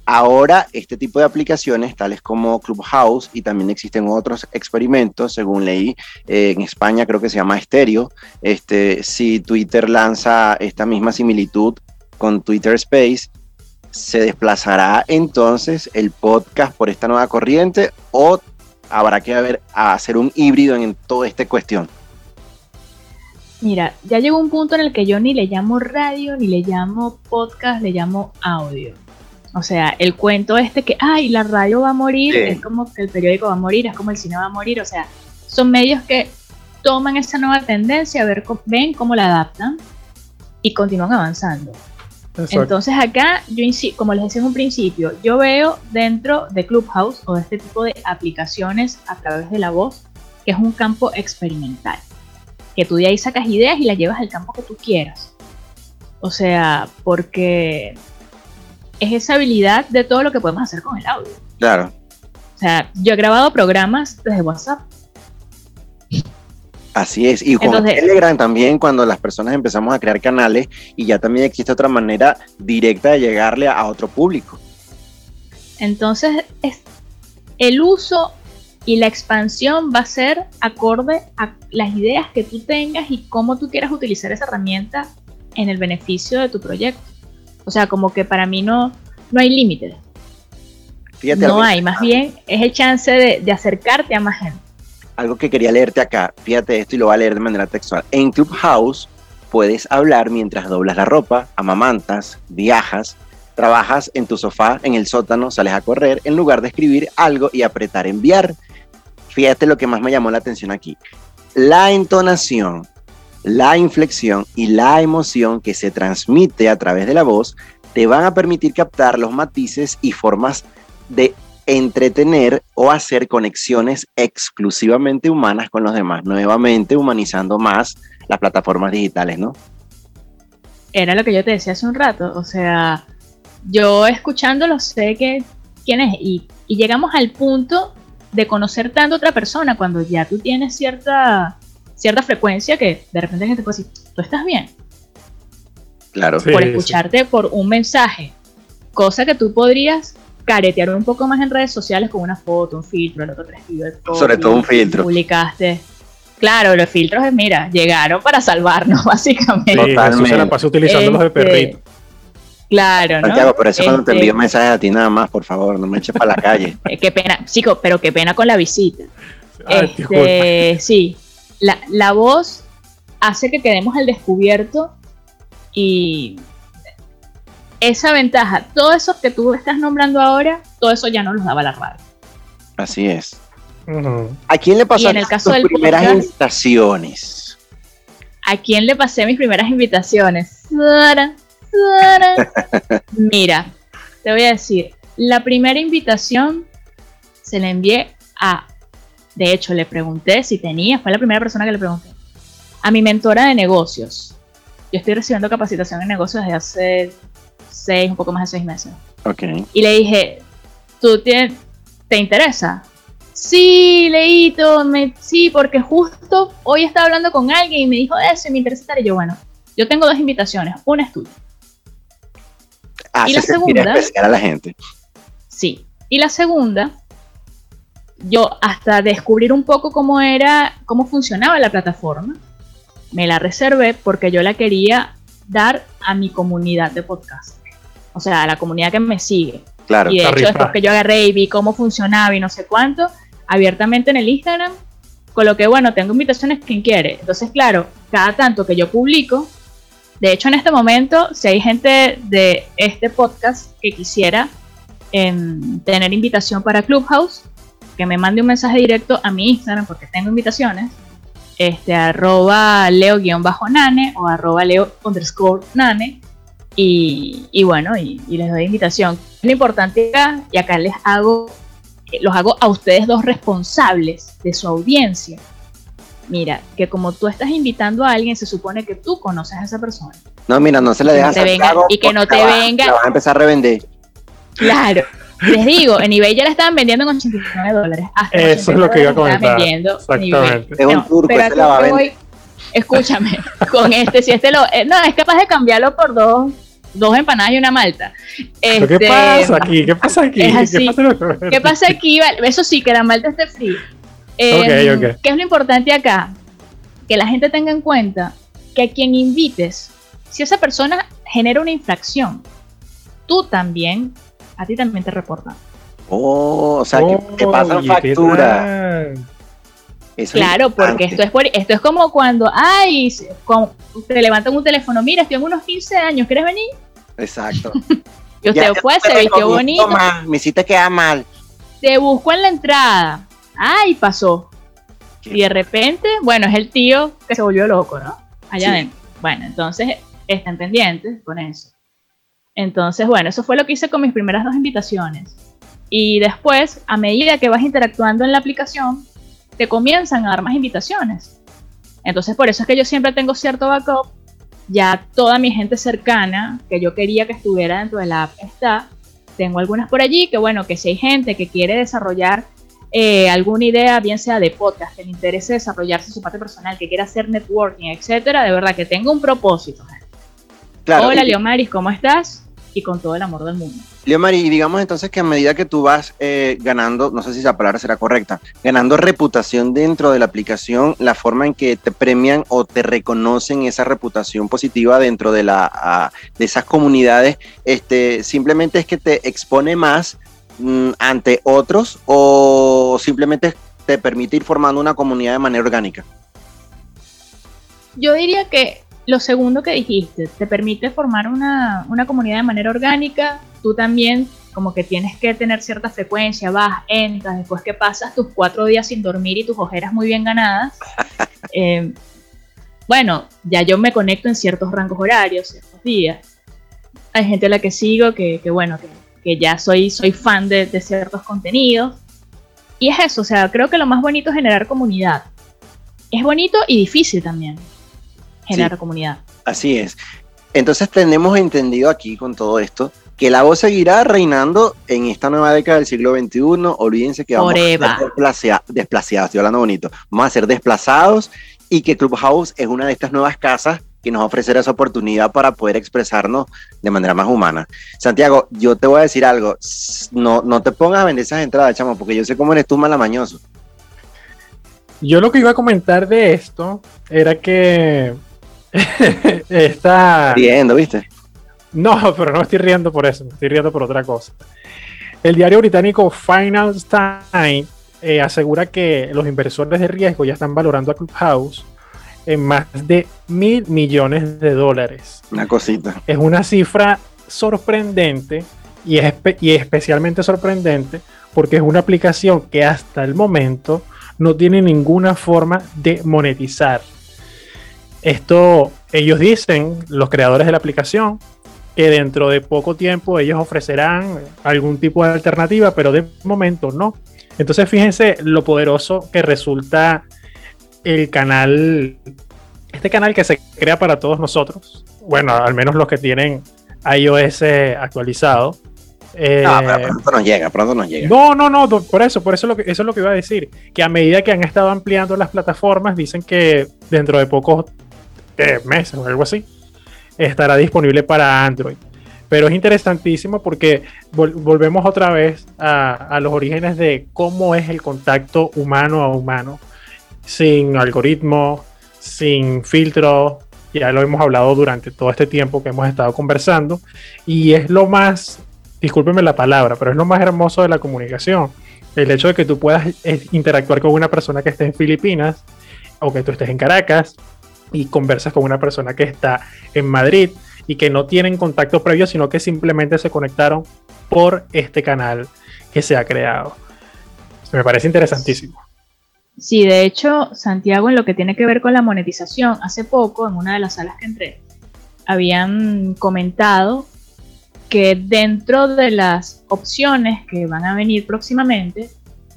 B: Ahora, este tipo de aplicaciones, tales como Clubhouse, y también existen otros experimentos, según leí, eh, en España creo que se llama Stereo, este, si Twitter lanza esta misma similitud con Twitter Space, ¿se desplazará entonces el podcast por esta nueva corriente o habrá que hacer un híbrido en toda esta cuestión?
D: Mira, ya llegó un punto en el que yo ni le llamo radio, ni le llamo podcast, le llamo audio. O sea, el cuento este que, ay, la radio va a morir,
B: Sí.
D: es como que el periódico va a morir, es como el cine va a morir. O sea, son medios que toman esa nueva tendencia, a ver, ven cómo la adaptan y continúan avanzando.
C: Exacto.
D: Entonces acá, yo como les decía en un principio, yo veo dentro de Clubhouse o de este tipo de aplicaciones a través de la voz, que es un campo experimental. Que tú de ahí sacas ideas y las llevas al campo que tú quieras. O sea, porque es esa habilidad de todo lo que podemos hacer con el audio.
B: Claro,
D: O sea, yo he grabado programas desde WhatsApp.
B: así es. Y con
D: Entonces-
B: Telegram también, cuando las personas empezamos a crear canales y ya también existe otra manera directa de llegarle a, a otro público.
D: Entonces, es, el uso y la expansión va a ser acorde a las ideas que tú tengas y cómo tú quieras utilizar esa herramienta en el beneficio de tu proyecto. O sea, como que para mí no, no hay límites.
B: Fíjate
D: No hay, más bien es el chance de, de acercarte a más gente.
B: algo que quería leerte acá. Fíjate esto y lo voy a leer de manera textual. En Clubhouse puedes hablar mientras doblas la ropa, amamantas, viajas, trabajas en tu sofá, en el sótano, sales a correr, en lugar de escribir algo y apretar enviar. Fíjate lo que más me llamó la atención aquí. La entonación, la inflexión y la emoción que se transmite a través de la voz te van a permitir captar los matices y formas de entretener o hacer conexiones exclusivamente humanas con los demás, nuevamente humanizando más las plataformas digitales, ¿no?
D: Era lo que yo te decía hace un rato, o sea, yo escuchándolo sé que quién es y, y llegamos al punto de conocer tanto a otra persona cuando ya tú tienes cierta cierta frecuencia que de repente la gente puede decir, tú estás bien,
B: Claro.
C: Sí.
D: por escucharte por un mensaje, cosa que tú podrías caretear un poco más en redes sociales con una foto, un filtro, el otro el
B: Sobre todo un filtro.
D: Publicaste. Claro, los filtros, es, mira, llegaron para salvarnos, básicamente.
C: Sí, se la pasó utilizando los de
D: Este,
C: perrito.
D: Claro, ¿no?
B: Santiago, por eso cuando te
D: Este,
B: envío mensajes a ti nada más, por favor, no me eches para la calle.
D: eh, qué pena, chico, pero qué pena con la visita.
C: Ay.
D: Este, sí, la, la voz hace que quedemos al descubierto y esa ventaja, todo eso que tú estás nombrando ahora, todo eso ya no los daba la radio.
B: Así es. ¿A quién le pasó
D: Y en el caso
B: tus
D: del
B: primeras
D: podcast-
B: invitaciones?
D: ¿A quién le pasé mis primeras invitaciones? Mira, te voy a decir, la primera invitación se la envié a, de hecho le pregunté si tenía, fue la primera persona que le pregunté, a mi mentora de negocios. Yo estoy recibiendo capacitación en negocios desde hace seis, un poco más de seis meses.
B: Ok.
D: Y le dije, ¿tú te interesa? Sí, Leito, me, sí, porque justo hoy estaba hablando con alguien y me dijo eso y me interesa estar. Y yo, bueno, yo tengo dos invitaciones, una es tuya.
B: Hace
D: ¿Y la segunda?
B: especial a la gente.
D: Sí. Y la segunda, yo hasta descubrir un poco cómo era, cómo funcionaba la plataforma, me la reservé porque yo la quería dar a mi comunidad de podcast. O sea, a la comunidad que me sigue.
B: Claro.
D: Y de hecho, después que yo agarré y vi cómo funcionaba y no sé cuánto, abiertamente en el Instagram, coloqué, bueno, tengo invitaciones, quien quiere. Entonces, claro, cada tanto que yo publico, de hecho, en este momento, si hay gente de este podcast que quisiera em, tener invitación para Clubhouse, que me mande un mensaje directo a mi Instagram, porque tengo invitaciones, este, arroba leo-nane o arroba leo underscore nane, y, bueno, y, y les doy invitación. Lo importante acá, y acá les hago, eh, los hago a ustedes dos responsables de su audiencia. Mira, que como tú estás invitando a alguien, se supone que tú conoces a esa persona.
B: No, mira, no se le
D: Que
B: deja
D: no te venga- y que no te venga-
B: La vas a empezar a revender.
D: Claro. Les digo, en eBay ya la estaban vendiendo con 89 dólares. Hasta
C: Eso es lo que iba a
D: 89 la estaban
C: comentar. Exactamente.
B: Es un
D: No,
B: turco,
D: pero
B: ese
D: a
B: la va a
D: qué
B: vender.
D: voy, escúchame, con este, si este lo. eh, no, es capaz de cambiarlo por dos, dos empanadas y una malta.
C: ¿Pero ¿Qué
D: Este,
C: pasa aquí? ¿Qué pasa aquí?
D: es así.
C: ¿Qué pasa,
D: ¿Qué pasa aquí? Vale, Eso sí, que la malta esté fría. Eh,
C: Ok, ok.
D: ¿Qué es lo importante acá? Que la gente tenga en cuenta que a quien invites, si esa persona genera una infracción, tú también, a ti también te reportan.
B: Oh, o sea, que, que pasan
C: Oye, ¿qué
B: factura. Eso es
D: Claro, porque
B: importante.
D: esto es, por, esto es como cuando, ay, como te levantan un teléfono, mira, estoy en unos 15 años, ¿quieres venir?
B: Exacto.
D: Y usted
B: Ya, ya
D: fue, se vistió bonito,
B: toma, me hiciste quedar mal.
D: te busco en la entrada, ay, pasó. Y de repente, bueno, es el tío que se volvió loco, ¿no? Allá
B: Sí.
D: adentro. Bueno, entonces estén pendientes con eso. Entonces, bueno, eso fue lo que hice con mis primeras dos invitaciones. Y después, a medida que vas interactuando en la aplicación, te comienzan a dar más invitaciones. Entonces, por eso es que yo siempre tengo cierto backup. Ya toda mi gente cercana que yo quería que estuviera dentro de la app está. Tengo algunas por allí que, bueno, que si hay gente que quiere desarrollar eh, alguna idea, bien sea de podcast, que le interese desarrollarse su parte personal, que quiera hacer networking, etcétera, de verdad que tenga un propósito.
B: Claro.
D: Hola,
B: y-
D: Leomaris, ¿cómo estás? Y con todo el amor del mundo.
B: Leomari, digamos entonces que a medida que tú vas eh, ganando, no sé si esa palabra será correcta, ganando reputación dentro de la aplicación, la forma en que te premian o te reconocen esa reputación positiva dentro de, la, ah, de esas comunidades, este, simplemente es que te expone más mm, ante otros o simplemente te permite ir formando una comunidad de manera orgánica.
D: Yo diría que lo segundo que dijiste, te permite formar una, una comunidad de manera orgánica. Tú también como que tienes que tener cierta frecuencia, vas, entras, después que pasas tus cuatro días sin dormir y tus ojeras muy bien ganadas. eh, bueno, ya yo me conecto en ciertos rangos horarios, ciertos días. Hay gente a la que sigo que, que bueno, que, que ya soy, soy fan de, de ciertos contenidos. Y es eso, o sea, creo que lo más bonito es generar comunidad. Es bonito y difícil también. generar comunidad.
B: Así es. Entonces tenemos entendido aquí con todo esto que la voz seguirá reinando en esta nueva década del siglo XXI. Olvídense que vamos a ser desplazados, estoy hablando bonito, vamos a ser desplazados y que Clubhouse es una de estas nuevas casas que nos ofrecerá esa oportunidad para poder expresarnos de manera más humana. Santiago, yo te voy a decir algo, no, no te pongas a vender esas entradas, chamo, porque yo sé cómo eres tú malamañoso.
C: Yo lo que iba a comentar de esto era que está...
B: Riendo, ¿viste?
C: No, pero no estoy riendo por eso, estoy riendo por otra cosa. El diario británico Final Time eh, asegura que los inversores de riesgo ya están valorando a Clubhouse en más de mil millones de dólares.
B: Una cosita.
C: Es una cifra sorprendente y es, y especialmente sorprendente porque es una aplicación que hasta el momento no tiene ninguna forma de monetizar. Esto ellos dicen, los creadores de la aplicación, que dentro de poco tiempo ellos ofrecerán algún tipo de alternativa, pero de momento no. Entonces fíjense lo poderoso que resulta el canal, este canal que se crea para todos nosotros, bueno, al menos los que tienen iOS actualizado.
B: Eh, no, pero pronto nos llega, pronto nos llega.
C: No, no, no, por eso, por eso, lo que, eso es lo que iba a decir, que a medida que han estado ampliando las plataformas, dicen que dentro de pocos eh, meses o algo así, estará disponible para Android. Pero es interesantísimo porque volvemos otra vez a, los orígenes de cómo es el contacto humano a humano, sin algoritmo, sin filtro. Ya lo hemos hablado durante todo este tiempo que hemos estado conversando. Y es lo más, discúlpeme la palabra, pero es lo más hermoso de la comunicación. El hecho de que tú puedas eh, interactuar con una persona que esté en Filipinas o que tú estés en Caracas y conversas con una persona que está en Madrid y que no tienen contacto previo, sino que simplemente se conectaron por este canal que se ha creado. Me parece interesantísimo.
D: Sí, de hecho, Santiago, en lo que tiene que ver con la monetización, hace poco, en una de las salas que entré, habían comentado que dentro de las opciones que van a venir próximamente,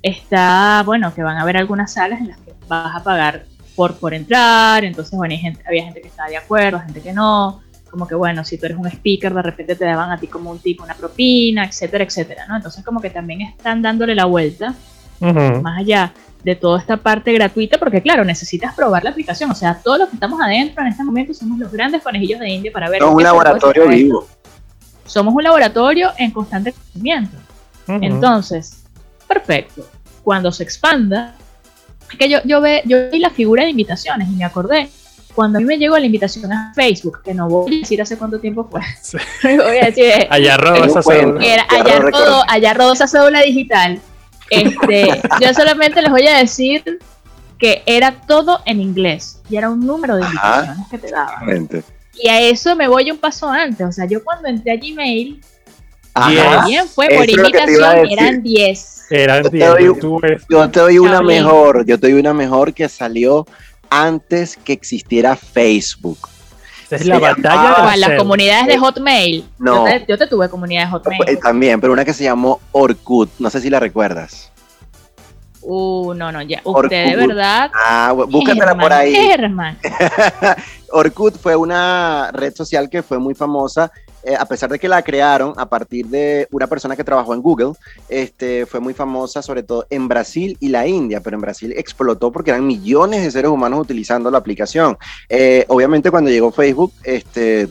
D: está, bueno, que van a haber algunas salas en las que vas a pagar por, por entrar, entonces bueno, gente, había gente que estaba de acuerdo, gente que no, como que bueno, si tú eres un speaker, de repente te daban a ti como un tipo una propina, etcétera, etcétera, ¿no? Entonces como que también están dándole la vuelta, más allá de toda esta parte gratuita, porque claro, necesitas probar la aplicación, o sea, todos los que estamos adentro en este momento somos los grandes conejillos de India para ver...
B: Somos un laboratorio vivo.
D: Somos un laboratorio en constante crecimiento. Entonces, perfecto. Cuando se expanda, que yo, yo, ve, yo vi la figura de invitaciones y me acordé cuando a mí me llegó la invitación a Facebook, que no voy a decir hace cuánto tiempo fue, voy a decir,
C: allá rodó esa cédula.
D: allá, rodó, allá rodó esa cédula digital. Este, yo solamente les voy a decir que era todo en inglés y era un número de invitaciones que te daban. Y a eso me voy un paso antes. O sea, yo cuando entré a Gmail, bien fue por invitación, eran 10
B: yo te doy una mejor, yo te doy una mejor que salió antes que existiera Facebook.
C: Es la batalla
D: de las comunidades de Hotmail. No. Yo te, tuve comunidades Hotmail.
B: Eh, también, pero una que se llamó Orkut. No sé si la recuerdas.
D: Uh, no, no, ya. Usted de verdad.
B: Ah, búscatela por ahí. Orkut fue una red social que fue muy famosa eh, a pesar de que la crearon a partir de una persona que trabajó en Google, este, fue muy famosa sobre todo en Brasil y la India, pero en Brasil explotó porque eran millones de seres humanos utilizando la aplicación. Eh, obviamente cuando llegó Facebook, este,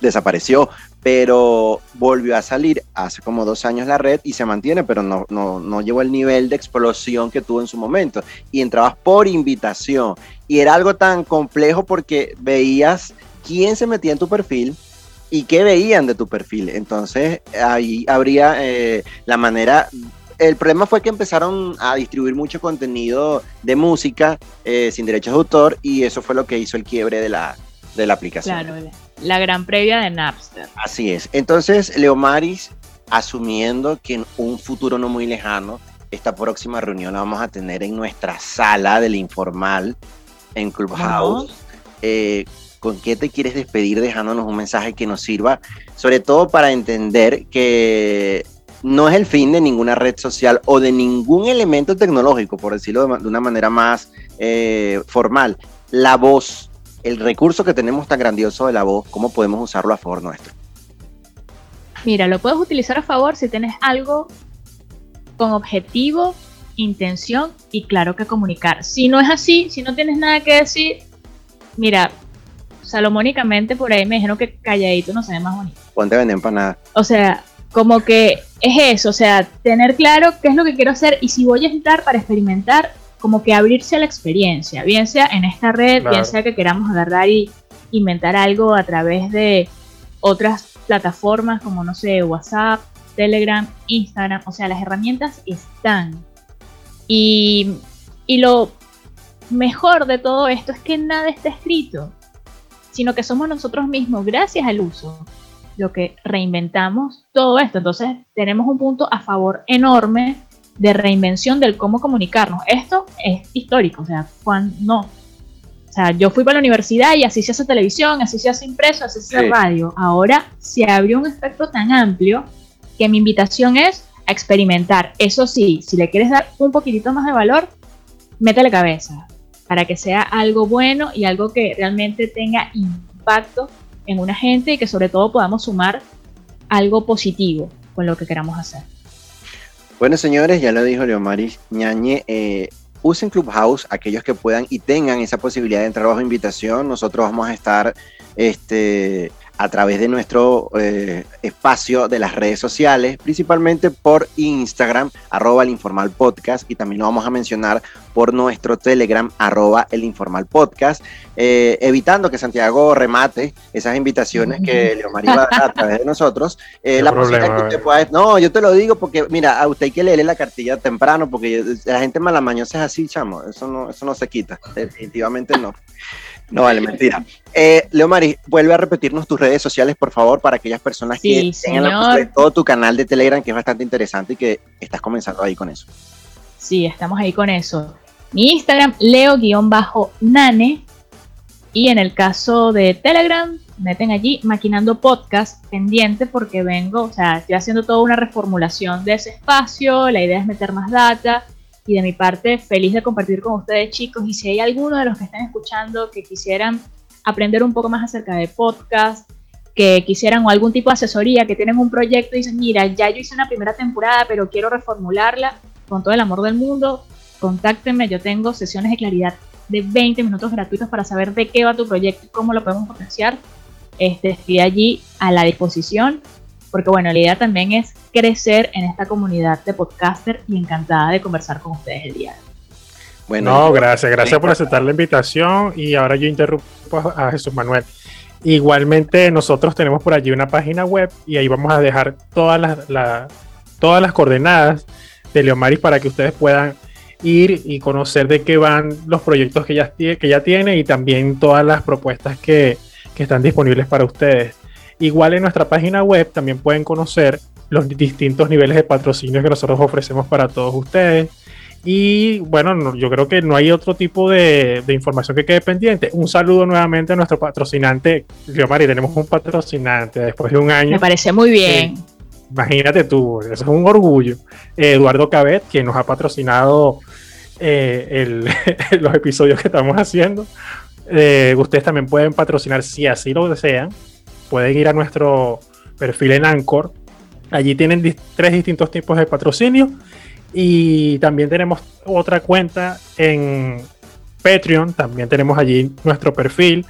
B: desapareció, pero volvió a salir hace como dos años la red y se mantiene, pero no, no, no llegó al nivel de explosión que tuvo en su momento. Y entrabas por invitación. Y era algo tan complejo porque veías quién se metía en tu perfil, y qué veían de tu perfil. Entonces ahí habría eh, la manera... El problema fue que empezaron a distribuir mucho contenido de música eh, sin derechos de autor y eso fue lo que hizo el quiebre de la, de la aplicación.
D: Claro, la gran previa de Napster.
B: Así es. Entonces, Leomaris, asumiendo que en un futuro no muy lejano, esta próxima reunión la vamos a tener en nuestra sala del informal en Clubhouse. Eh, con qué te quieres despedir dejándonos un mensaje que nos sirva, sobre todo para entender que no es el fin de ninguna red social o de ningún elemento tecnológico, por decirlo de, una manera más eh, formal. La voz el recurso que tenemos tan grandioso de la voz, ¿cómo podemos usarlo a favor nuestro?
D: Mira, lo puedes utilizar a favor si tienes algo con objetivo, intención y claro que comunicar. Si no es así, si no tienes nada que decir, mira, salomónicamente por ahí me dijeron que calladito no se ve más bonito.
B: Ponte vender empanada.
D: O sea, como que es eso, o sea, tener claro qué es lo que quiero hacer y si voy a entrar para experimentar, como que abrirse a la experiencia, bien sea en esta red, bien sea que queramos agarrar y inventar algo a través de otras plataformas como, no sé, WhatsApp, Telegram, Instagram, o sea, las herramientas están. Y, y lo mejor de todo esto es que nada está escrito, sino que somos nosotros mismos, gracias al uso, lo que reinventamos todo esto. Entonces tenemos un punto a favor enorme de reinvención del cómo comunicarnos. Esto es histórico, o sea, cuando no. O sea, yo fui para la universidad y así se hace televisión, así se hace impreso, así se hace radio. Ahora se abrió un espectro tan amplio que mi invitación es a experimentar. Eso sí, si le quieres dar un poquitito más de valor, métele cabeza para que sea algo bueno y algo que realmente tenga impacto en una gente y que sobre todo podamos sumar algo positivo con lo que queramos hacer.
B: Bueno, señores, ya lo dijo Leomaris Ñañe. Eh, usen Clubhouse, aquellos que puedan y tengan esa posibilidad de entrar bajo invitación. Nosotros vamos a estar este, a través de nuestro eh, espacio de las redes sociales, principalmente por Instagram, arroba el informal podcast, y también lo vamos a mencionar por nuestro Telegram, arroba el informal podcast, eh, evitando que Santiago remate esas invitaciones que Leomar iba a dar a través de nosotros. Eh, la posibilidad que usted pueda, no, yo te lo digo porque, mira, a usted hay que leerle la cartilla temprano, porque la gente malamañosa es así, chamo, eso no, eso no se quita, definitivamente no. No vale, mentira. Eh, Leo Mari, vuelve a repetirnos tus redes sociales, por favor, para aquellas personas que tengan todo tu canal de Telegram, que es bastante interesante y que estás comenzando ahí con eso.
D: Sí, estamos ahí con eso. Mi Instagram, leo-nane. Y en el caso de Telegram, meten allí Maquinando Podcast pendiente porque vengo, o sea, estoy haciendo toda una reformulación de ese espacio. La idea es meter más data y de mi parte feliz de compartir con ustedes chicos. Y si hay alguno de los que están escuchando que quisieran aprender un poco más acerca de podcast, que quisieran o algún tipo de asesoría, que tienen un proyecto y dicen, mira, ya yo hice una primera temporada, pero quiero reformularla con todo el amor del mundo, contáctenme, yo tengo sesiones de claridad de 20 minutos gratuitos para saber de qué va tu proyecto y cómo lo podemos potenciar. Este, estoy allí a la disposición porque bueno, la idea también es crecer en esta comunidad de podcaster y encantada de conversar con ustedes el día.
C: Bueno, no, gracias, gracias por aceptar la invitación y ahora yo interrumpo a Jesús Manuel. Igualmente nosotros tenemos por allí una página web y ahí vamos a dejar todas las, todas las coordenadas de Leomaris para que ustedes puedan ir y conocer de qué van los proyectos que ya, que ya tiene y también todas las propuestas que, que están disponibles para ustedes. Igual en nuestra página web también pueden conocer los distintos niveles de patrocinio que nosotros ofrecemos para todos ustedes. Y bueno, yo creo que no hay otro tipo de, información que quede pendiente. Un saludo nuevamente a nuestro patrocinante. Mari, tenemos un patrocinante después de un año.
D: Me parece muy bien.
C: imagínate tú, eso es un orgullo. Eduardo Cabet, quien nos ha patrocinado eh, los episodios que estamos haciendo. Eh, ustedes también pueden patrocinar si así lo desean pueden ir a nuestro perfil en Anchor. Allí tienen tres distintos tipos de patrocinio. Y también tenemos otra cuenta en Patreon. También tenemos allí nuestro perfil.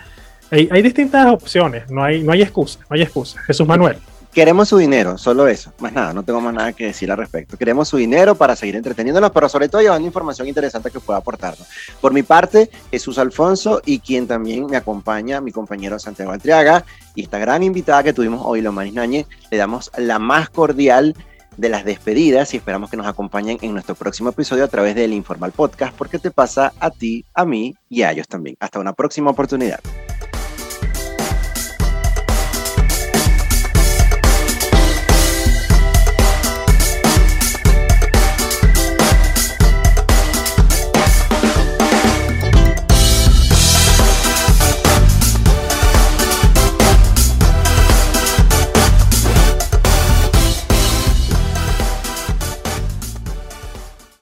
C: Hay, distintas opciones. No hay, no hay excusa. No hay excusa. Jesús Manuel.
B: Queremos su dinero, solo eso. Más nada, no tengo más nada que decir al respecto. Queremos su dinero para seguir entreteniéndonos, pero sobre todo llevando información interesante que pueda aportarnos. Por mi parte, Jesús Alfonso y quien también me acompaña, mi compañero Santiago Altriaga, y esta gran invitada que tuvimos hoy, Lomaris Nañez, le damos la más cordial de las despedidas y esperamos que nos acompañen en nuestro próximo episodio a través del Informal Podcast, porque te pasa a ti, a mí y a ellos también. Hasta una próxima oportunidad.